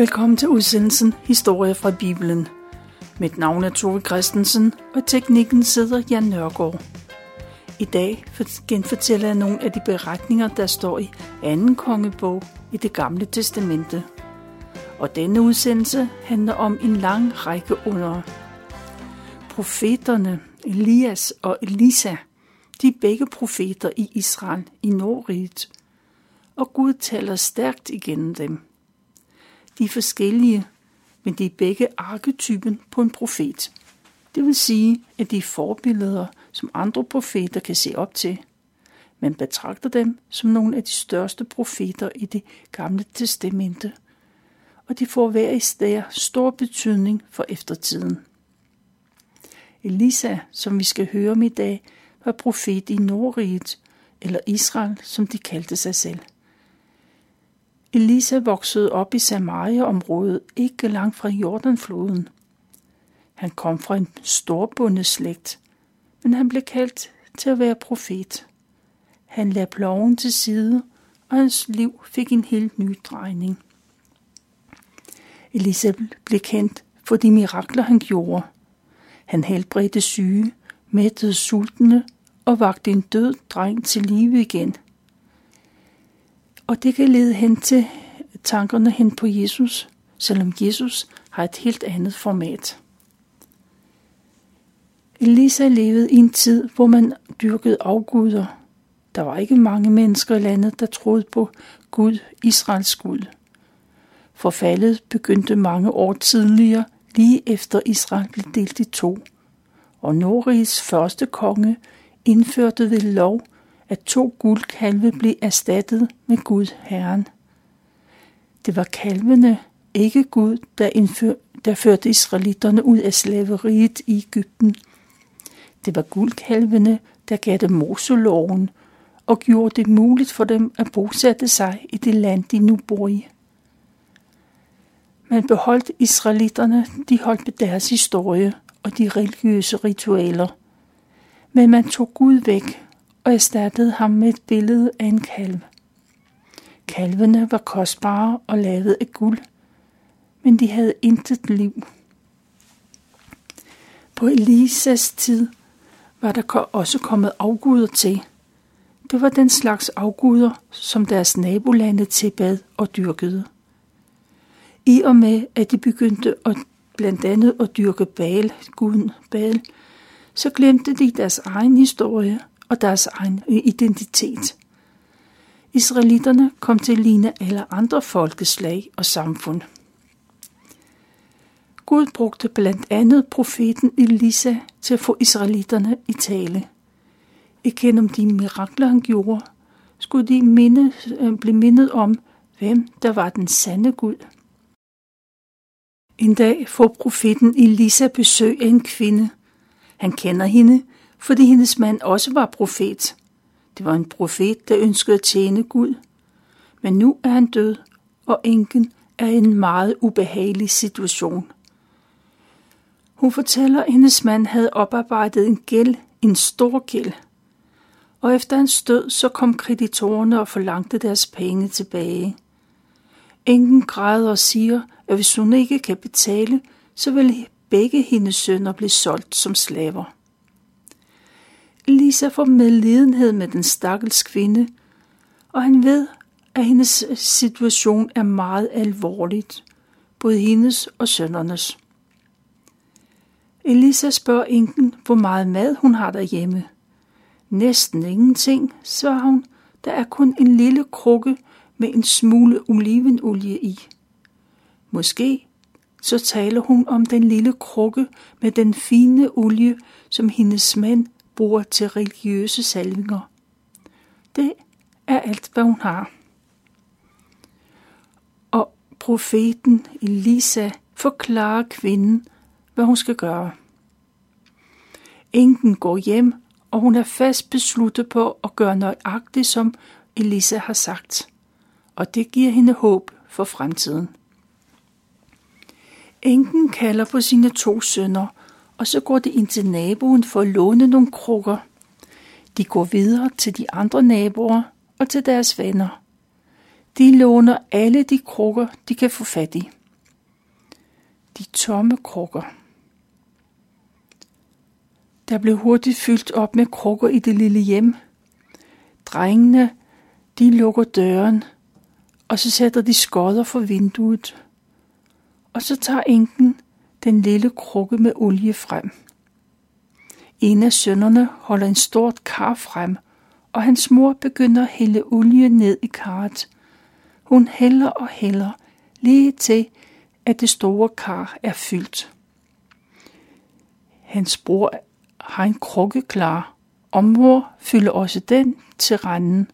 Velkommen til udsendelsen Historie fra Bibelen. Mit navn er Tove Christensen, og teknikken sidder Jan Nørgaard. I dag genfortæller jeg nogle af de beretninger, der står i anden kongebog i det gamle testamente. Og denne udsendelse handler om en lang række under. Profeterne Elias og Elisa, de er begge profeter i Israel i Nordriget, og Gud taler stærkt igennem dem. De er forskellige, men de er begge arketypen på en profet. Det vil sige, at de er forbilleder, som andre profeter kan se op til. Man betragter dem som nogle af de største profeter i det gamle testamente, og de får hver især stor betydning for eftertiden. Elisa, som vi skal høre om i dag, var profet i Nordriget, eller Israel, som de kaldte sig selv. Elisa voksede op i Samaria-området, ikke langt fra Jordanfloden. Han kom fra en storbundeslægt, men han blev kaldt til at være profet. Han lagde ploven til side, og hans liv fik en helt ny drejning. Elisa blev kendt for de mirakler, han gjorde. Han helbredte syge, mættede sultne og vagte en død dreng til live igen – og det kan lede hen til tankerne hen på Jesus, selvom Jesus har et helt andet format. Elisa levede i en tid, hvor man dyrkede afguder. Der var ikke mange mennesker i landet, der troede på Gud, Israels Gud. Forfaldet begyndte mange år tidligere, lige efter Israel blev delt i to. Og Norges første konge indførte ved lov at to guldkalve blev erstattet med Gud Herren. Det var kalvene, ikke Gud, der, indfør, der førte israelitterne ud af slaveriet i Ægypten. Det var guldkalvene, der gav dem Moseloven og gjorde det muligt for dem at bosætte sig i det land, de nu bor i. Man beholdt israelitterne, de holdt med deres historie og de religiøse ritualer. Men man tog Gud væk og erstattede ham med et billede af en kalv. Kalvene var kostbare og lavet af guld, men de havde intet liv. På Elisas tid var der også kommet afguder til. Det var den slags afguder, som deres nabolande tilbad og dyrkede. I og med, at de begyndte at blandt andet at dyrke Baal, guden Baal, så glemte de deres egen historie og deres egen identitet. Israelitterne kom til at ligne alle andre folkeslag og samfund. Gud brugte blandt andet profeten Elisa til at få israelitterne i tale. Igennem de mirakler, han gjorde, skulle de minde, øh, blive mindet om, hvem der var den sande Gud. En dag får profeten Elisa besøg af en kvinde. Han kender hende, fordi hendes mand også var profet. Det var en profet, der ønskede at tjene Gud. Men nu er han død, og enken er i en meget ubehagelig situation. Hun fortæller, at hendes mand havde oparbejdet en gæld, en stor gæld. Og efter hans død, så kom kreditorerne og forlangte deres penge tilbage. Enken græder og siger, at hvis hun ikke kan betale, så vil begge hendes sønner blive solgt som slaver. Lisa får medlidenhed med den stakkels kvinde, og han ved, at hendes situation er meget alvorligt, både hendes og sønnernes. Elisa spørger enken, hvor meget mad hun har derhjemme. Næsten ingenting, svarer hun. Der er kun en lille krukke med en smule olivenolie i. Måske så taler hun om den lille krukke med den fine olie, som hendes mand bruger til religiøse salvinger. Det er alt, hvad hun har. Og profeten Elisa forklarer kvinden, hvad hun skal gøre. Enken går hjem, og hun er fast besluttet på at gøre nøjagtigt, som Elisa har sagt. Og det giver hende håb for fremtiden. Enken kalder på sine to sønner og så går de ind til naboen for at låne nogle krukker. De går videre til de andre naboer og til deres venner. De låner alle de krukker, de kan få fat i. de tomme krukker. Der blev hurtigt fyldt op med krukker i det lille hjem. Drengene, de lukker døren, og så sætter de skodder for vinduet. Og så tager enken den lille krukke med olie frem. En af sønnerne holder en stort kar frem, og hans mor begynder at hælde olie ned i karret. Hun hælder og hælder, lige til, at det store kar er fyldt. Hans bror har en krukke klar, og mor fylder også den til randen.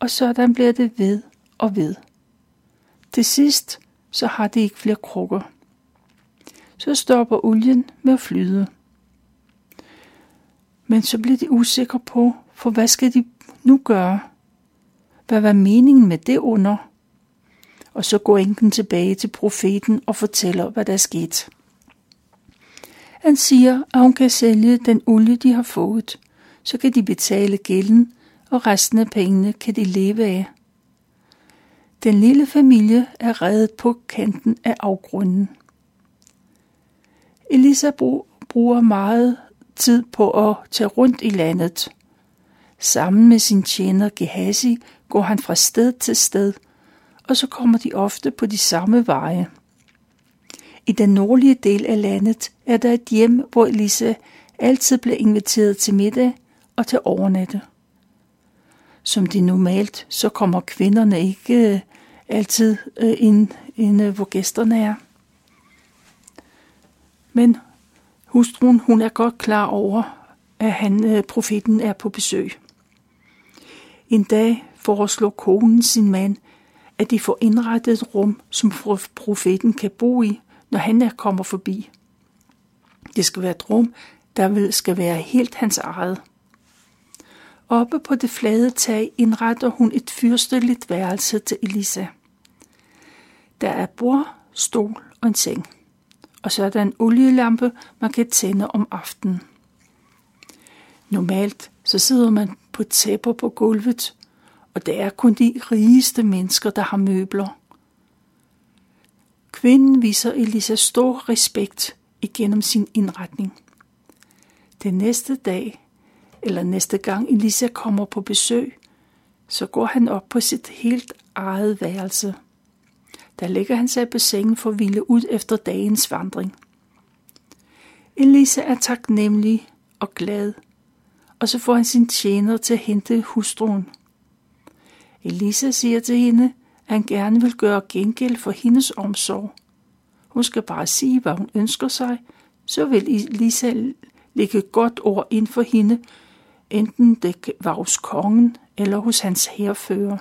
Og sådan bliver det ved og ved. Til sidst, så har de ikke flere krukker. Så stopper olien med at flyde. Men så bliver de usikre på, for hvad skal de nu gøre? Hvad var meningen med det under? Og så går enken tilbage til profeten og fortæller, hvad der er sket. Han siger, at hun kan sælge den olie, de har fået. Så kan de betale gælden, og resten af pengene kan de leve af. Den lille familie er reddet på kanten af afgrunden. Elisa bruger meget tid på at tage rundt i landet. Sammen med sin tjener Gehazi går han fra sted til sted, og så kommer de ofte på de samme veje. I den nordlige del af landet er der et hjem, hvor Elisa altid bliver inviteret til middag og til overnatte. Som det normalt, så kommer kvinderne ikke øh, altid øh, ind, ind, øh, hvor gæsterne er. Men hustruen, hun er godt klar over, at han, øh, profeten er på besøg. En dag foreslår konen sin mand, at de får indrettet et rum, som profeten kan bo i, når han er kommer forbi. Det skal være et rum, der skal være helt hans eget. Oppe på det flade tag indretter hun et fyrsteligt værelse til Elisa. Der er bord, stol og en seng. Og så er der en olielampe, man kan tænde om aftenen. Normalt så sidder man på tæpper på gulvet, og det er kun de rigeste mennesker, der har møbler. Kvinden viser Elisa stor respekt igennem sin indretning. Den næste dag, eller næste gang Elisa kommer på besøg, så går han op på sit helt eget værelse. Der ligger han sig på sengen for at hvile ud efter dagens vandring. Elisa er taknemmelig og glad, og så får han sin tjener til at hente hustruen. Elisa siger til hende, at han gerne vil gøre gengæld for hendes omsorg. Hun skal bare sige, hvad hun ønsker sig, så vil Elisa lægge godt ord ind for hende, enten det var hos kongen eller hos hans herfører.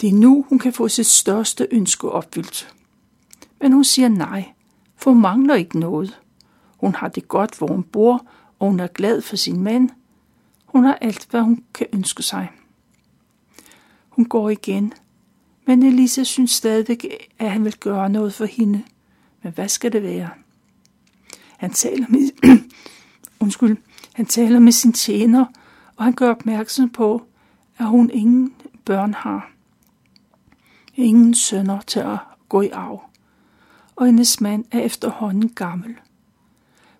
Det er nu, hun kan få sit største ønske opfyldt. Men hun siger nej, for hun mangler ikke noget. Hun har det godt, hvor hun bor, og hun er glad for sin mand. Hun har alt, hvad hun kan ønske sig. Hun går igen, men Elisa synes stadigvæk, at han vil gøre noget for hende. Men hvad skal det være? Han taler med, undskyld, han taler med sin tjener, og han gør opmærksom på, at hun ingen børn har. Ingen sønner til at gå i arv. Og hendes mand er efterhånden gammel.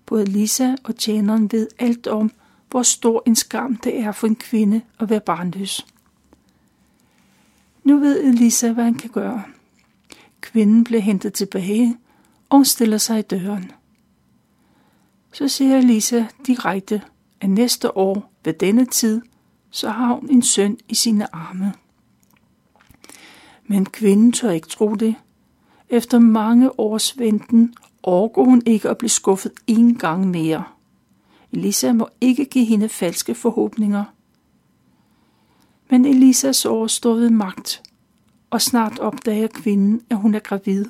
Både Lisa og tjeneren ved alt om, hvor stor en skam det er for en kvinde at være barnløs. Nu ved Elisa, hvad han kan gøre. Kvinden bliver hentet tilbage, og hun stiller sig i døren. Så siger Elisa direkte, at næste år ved denne tid, så har hun en søn i sine arme. Men kvinden tør ikke tro det. Efter mange års venten overgår hun ikke at blive skuffet en gang mere. Elisa må ikke give hende falske forhåbninger. Men Elisas år står ved magt, og snart opdager kvinden, at hun er gravid.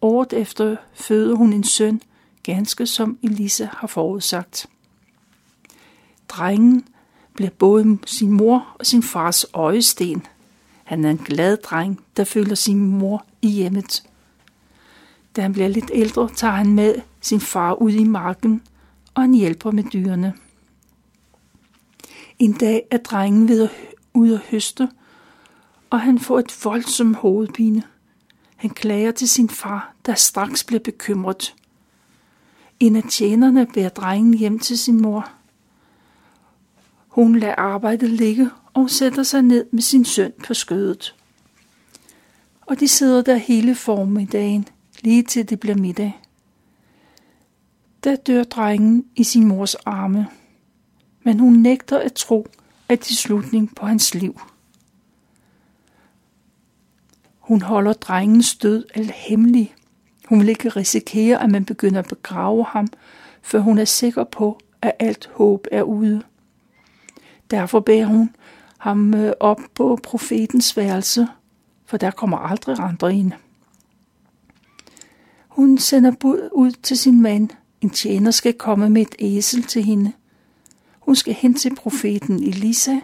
Året efter føder hun en søn, ganske som Elisa har forudsagt. Drengen bliver både sin mor og sin fars øjesten. Han er en glad dreng, der følger sin mor i hjemmet. Da han bliver lidt ældre, tager han med sin far ud i marken, og han hjælper med dyrene. En dag er drengen ved at ud at høste, og han får et voldsomt hovedpine. Han klager til sin far, der straks bliver bekymret. En af tjenerne bærer drengen hjem til sin mor. Hun lader arbejdet ligge og sætter sig ned med sin søn på skødet. Og de sidder der hele formiddagen, lige til det bliver middag. Der dør drengen i sin mors arme, men hun nægter at tro, at det er slutning på hans liv. Hun holder drengens død hemmelig. Hun vil ikke risikere, at man begynder at begrave ham, før hun er sikker på, at alt håb er ude. Derfor beder hun ham øh, op på profetens værelse, for der kommer aldrig andre ind. Hun sender bud ud til sin mand. En tjener skal komme med et æsel til hende. Hun skal hen til profeten Elisa,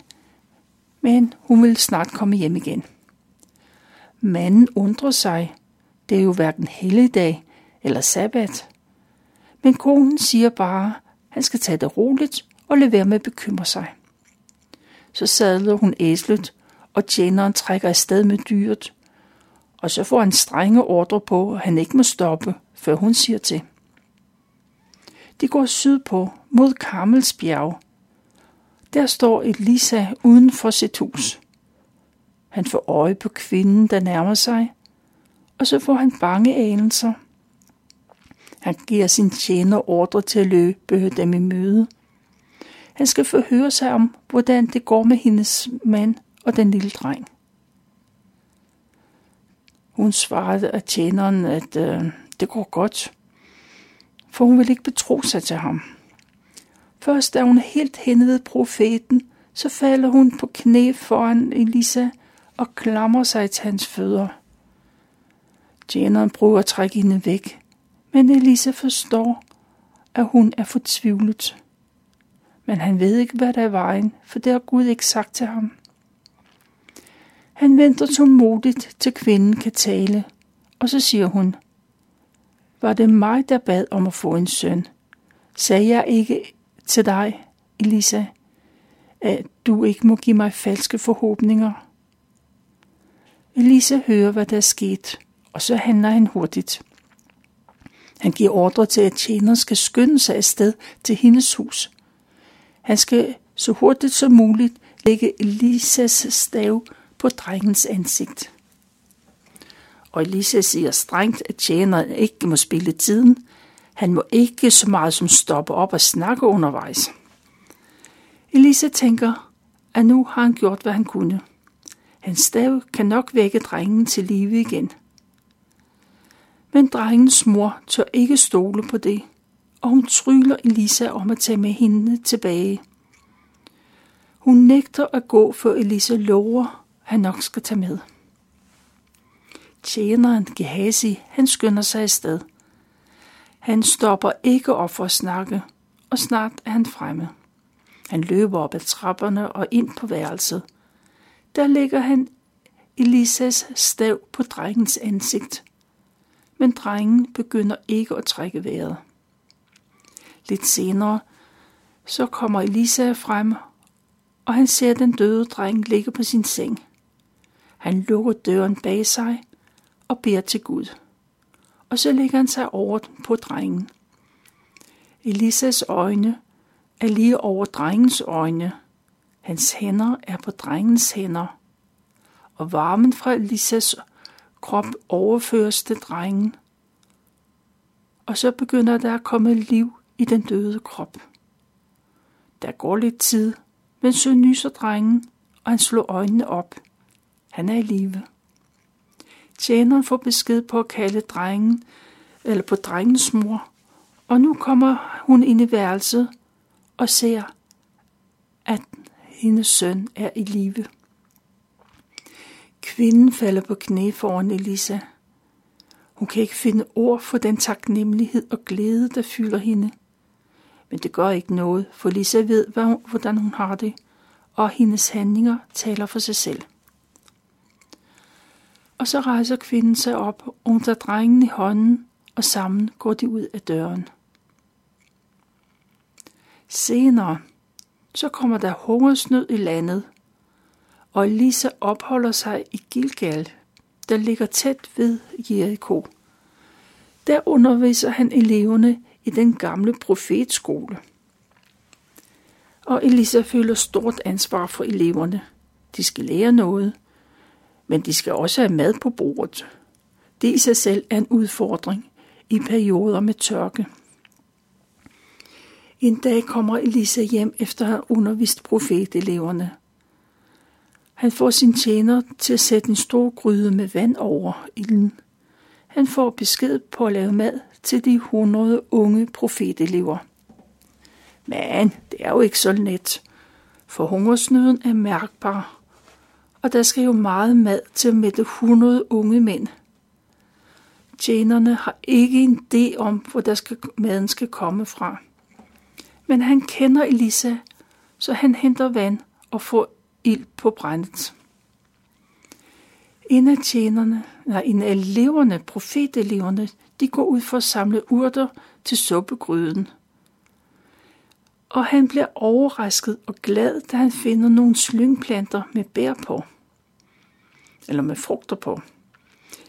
men hun vil snart komme hjem igen. Manden undrer sig. Det er jo hverken helligdag eller sabbat. Men konen siger bare, at han skal tage det roligt og lade være med at bekymre sig. Så sadler hun æslet, og tjeneren trækker afsted med dyret. Og så får han strenge ordre på, at han ikke må stoppe, før hun siger til. De går sydpå mod Karmelsbjerg. Der står Elisa uden for sit hus. Han får øje på kvinden, der nærmer sig, og så får han bange anelser. Han giver sin tjener ordre til at løbe dem i møde. Han skal forhøre sig om, hvordan det går med hendes mand og den lille dreng. Hun svarede af tjeneren, at øh, det går godt, for hun vil ikke betro sig til ham. Først da hun er helt henne ved profeten, så falder hun på knæ foran Elisa og klamrer sig til hans fødder. Tjeneren prøver at trække hende væk, men Elisa forstår, at hun er fortvivlet. Men han ved ikke, hvad der er vejen, for det har Gud ikke sagt til ham. Han venter tålmodigt, til kvinden kan tale, og så siger hun, Var det mig, der bad om at få en søn? Sagde jeg ikke til dig, Elisa, at du ikke må give mig falske forhåbninger? Elisa hører, hvad der er sket, og så handler han hurtigt. Han giver ordre til, at tjeneren skal skynde sig afsted til hendes hus. Han skal så hurtigt som muligt lægge Elisas stav på drengens ansigt. Og Elisa siger strengt, at tjeneren ikke må spille tiden. Han må ikke så meget som stoppe op og snakke undervejs. Elisa tænker, at nu har han gjort, hvad han kunne. Hans stav kan nok vække drengen til live igen. Men drengens mor tør ikke stole på det, og hun tryller Elisa om at tage med hende tilbage. Hun nægter at gå, før Elisa lover, han nok skal tage med. Tjeneren Gehazi, han skynder sig afsted. Han stopper ikke op for at snakke, og snart er han fremme. Han løber op ad trapperne og ind på værelset – der lægger han Elisas stav på drengens ansigt. Men drengen begynder ikke at trække vejret. Lidt senere, så kommer Elisa frem, og han ser den døde dreng ligge på sin seng. Han lukker døren bag sig og beder til Gud. Og så lægger han sig over på drengen. Elisas øjne er lige over drengens øjne, Hans hænder er på drengens hænder, og varmen fra Elisas krop overføres til drengen. Og så begynder der at komme liv i den døde krop. Der går lidt tid, men så nyser drengen, og han slår øjnene op. Han er i live. Tjeneren får besked på at kalde drengen, eller på drengens mor, og nu kommer hun ind i værelset og ser, at hendes søn er i live. Kvinden falder på knæ foran Elisa. Hun kan ikke finde ord for den taknemmelighed og glæde, der fylder hende. Men det gør ikke noget, for Lisa ved, hvordan hun har det, og hendes handlinger taler for sig selv. Og så rejser kvinden sig op, og hun tager drengen i hånden, og sammen går de ud af døren. Senere så kommer der hungersnød i landet, og Lisa opholder sig i Gilgal. der ligger tæt ved Jericho. Der underviser han eleverne i den gamle profetskole. Og Elisa føler stort ansvar for eleverne. De skal lære noget, men de skal også have mad på bordet. Det i sig selv er en udfordring i perioder med tørke. En dag kommer Elisa hjem efter at have undervist profeteleverne. Han får sin tjener til at sætte en stor gryde med vand over ilden. Han får besked på at lave mad til de 100 unge profetelever. Men det er jo ikke så let, for hungersnøden er mærkbar, og der skal jo meget mad til at mætte 100 unge mænd. Tjenerne har ikke en idé om, hvor der skal, maden skal komme fra. Men han kender Elisa, så han henter vand og får ild på brændet. En af tjenerne, nej, en af eleverne, profeteleverne, de går ud for at samle urter til suppegryden. Og han bliver overrasket og glad, da han finder nogle slyngplanter med bær på. Eller med frugter på.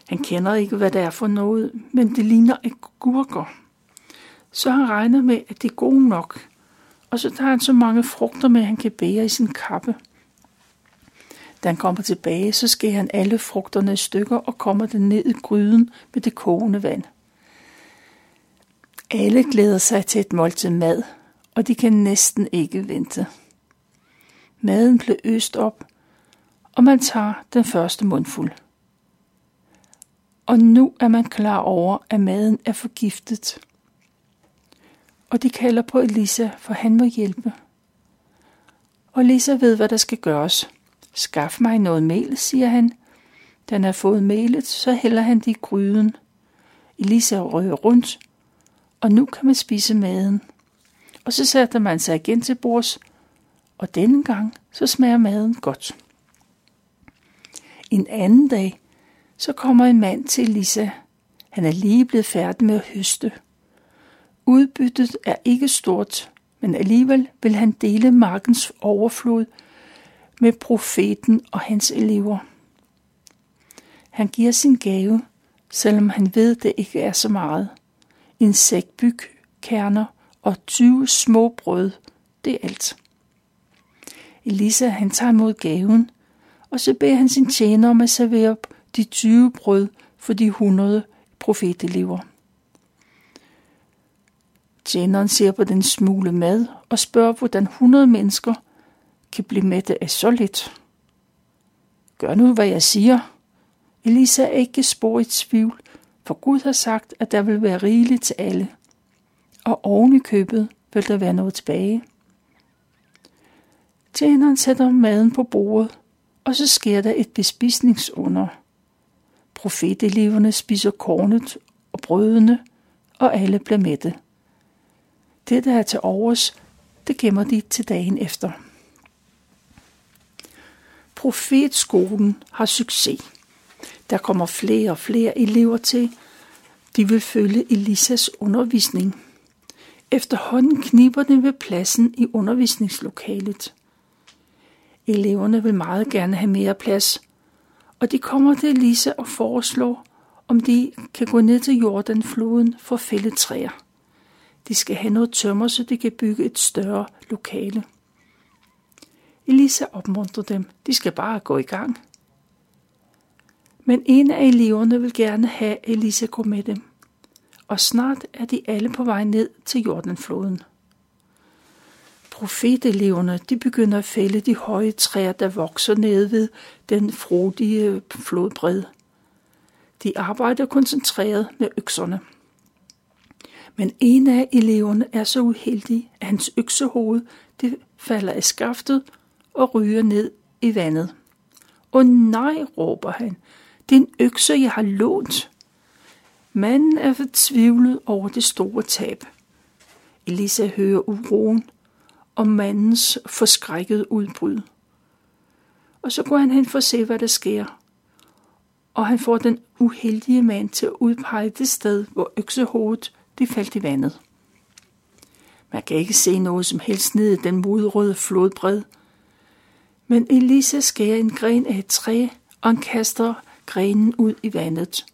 Han kender ikke, hvad det er for noget, men det ligner agurker. Så han regner med, at det er gode nok. Og så tager han så mange frugter med, han kan bære i sin kappe. Da han kommer tilbage, så skærer han alle frugterne i stykker og kommer den ned i gryden med det kogende vand. Alle glæder sig til et måltid mad, og de kan næsten ikke vente. Maden blev øst op, og man tager den første mundfuld. Og nu er man klar over, at maden er forgiftet. Og de kalder på Elisa, for han må hjælpe. Og Elisa ved, hvad der skal gøres. Skaf mig noget mel, siger han. Da han har fået melet, så hælder han det i gryden. Elisa rører rundt, og nu kan man spise maden. Og så sætter man sig igen til bords, og denne gang så smager maden godt. En anden dag, så kommer en mand til Lisa. Han er lige blevet færdig med at høste. Udbyttet er ikke stort, men alligevel vil han dele markens overflod med profeten og hans elever. Han giver sin gave, selvom han ved, det ikke er så meget. En sæk byg, kerner og 20 små brød, det er alt. Elisa han tager imod gaven, og så beder han sin tjener om at servere de 20 brød for de 100 profetelever. Tjeneren ser på den smule mad og spørger, hvordan 100 mennesker kan blive mætte af så lidt. Gør nu, hvad jeg siger. Elisa er ikke spor i tvivl, for Gud har sagt, at der vil være rigeligt til alle. Og oven i købet vil der være noget tilbage. Tjeneren sætter maden på bordet, og så sker der et bespisningsunder. Profeteleverne spiser kornet og brødene, og alle bliver mætte. Det, der er til overs, det gemmer de til dagen efter. Profetskolen har succes. Der kommer flere og flere elever til. De vil følge Elisas undervisning. Efterhånden kniber det ved pladsen i undervisningslokalet. Eleverne vil meget gerne have mere plads, og de kommer til Elisa og foreslår, om de kan gå ned til Jordanfloden for at fælde træer. De skal have noget tømmer, så de kan bygge et større lokale. Elisa opmuntrer dem. De skal bare gå i gang. Men en af eleverne vil gerne have Elisa gå med dem. Og snart er de alle på vej ned til Jordanfloden. Profeteleverne de begynder at fælde de høje træer, der vokser nede ved den frodige flodbred. De arbejder koncentreret med økserne. Men en af eleverne er så uheldig, at hans øksehoved det falder af skaftet og ryger ned i vandet. Åh nej, råber han. Det er en økse, jeg har lånt. Manden er fortvivlet over det store tab. Elisa hører uroen og mandens forskrækkede udbrud. Og så går han hen for at se, hvad der sker. Og han får den uheldige mand til at udpege det sted, hvor øksehovedet det faldt i vandet. Man kan ikke se noget som helst ned i den modrøde flodbred, men Elisa skærer en gren af et træ, og han kaster grenen ud i vandet.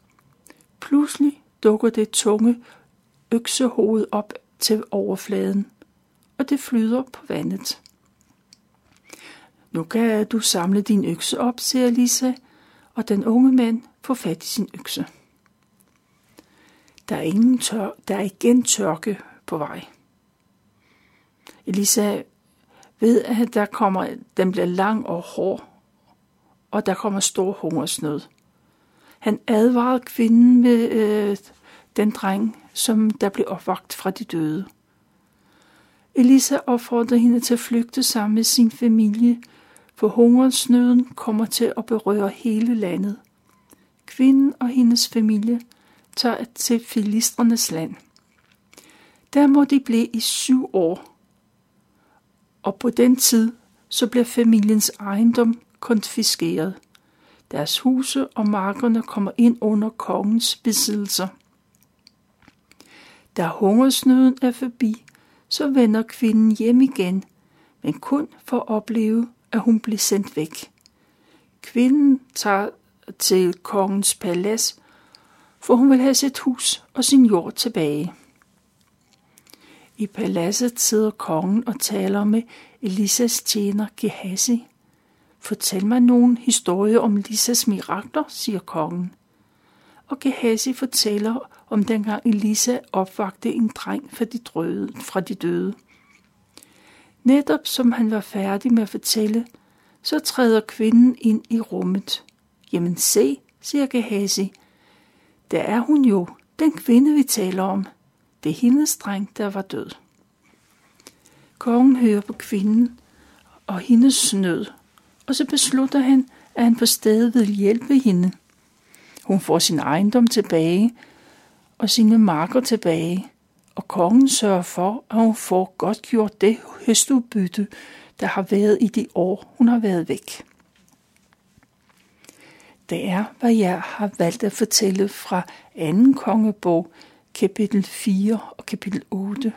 Pludselig dukker det tunge øksehoved op til overfladen, og det flyder på vandet. Nu kan du samle din økse op, siger Lisa, og den unge mand får fat i sin økse. Der er, ingen tør, der er igen tørke på vej. Elisa ved, at der kommer, den bliver lang og hård, og der kommer stor hungersnød. Han advarede kvinden med øh, den dreng, som der blev opvagt fra de døde. Elisa opfordrede hende til at flygte sammen med sin familie, for hungersnøden kommer til at berøre hele landet. Kvinden og hendes familie tager til filistrenes land. Der må de blive i syv år, og på den tid så bliver familiens ejendom konfiskeret. Deres huse og markerne kommer ind under kongens besiddelser. Da hungersnøden er forbi, så vender kvinden hjem igen, men kun for at opleve, at hun bliver sendt væk. Kvinden tager til kongens palads, for hun vil have sit hus og sin jord tilbage. I paladset sidder kongen og taler med Elisas tjener Gehazi. Fortæl mig nogen historie om Elisas mirakler, siger kongen. Og Gehazi fortæller om dengang Elisa opvagte en dreng fra de, drøde, fra de døde. Netop som han var færdig med at fortælle, så træder kvinden ind i rummet. Jamen se, siger Gehazi, der er hun jo, den kvinde vi taler om. Det er hendes dreng, der var død. Kongen hører på kvinden og hendes nød, og så beslutter han, at han på stedet vil hjælpe hende. Hun får sin ejendom tilbage og sine marker tilbage, og kongen sørger for, at hun får godt gjort det høstudbytte, der har været i de år, hun har været væk. Det er, hvad jeg har valgt at fortælle fra anden kongebog, kapitel 4 og kapitel 8.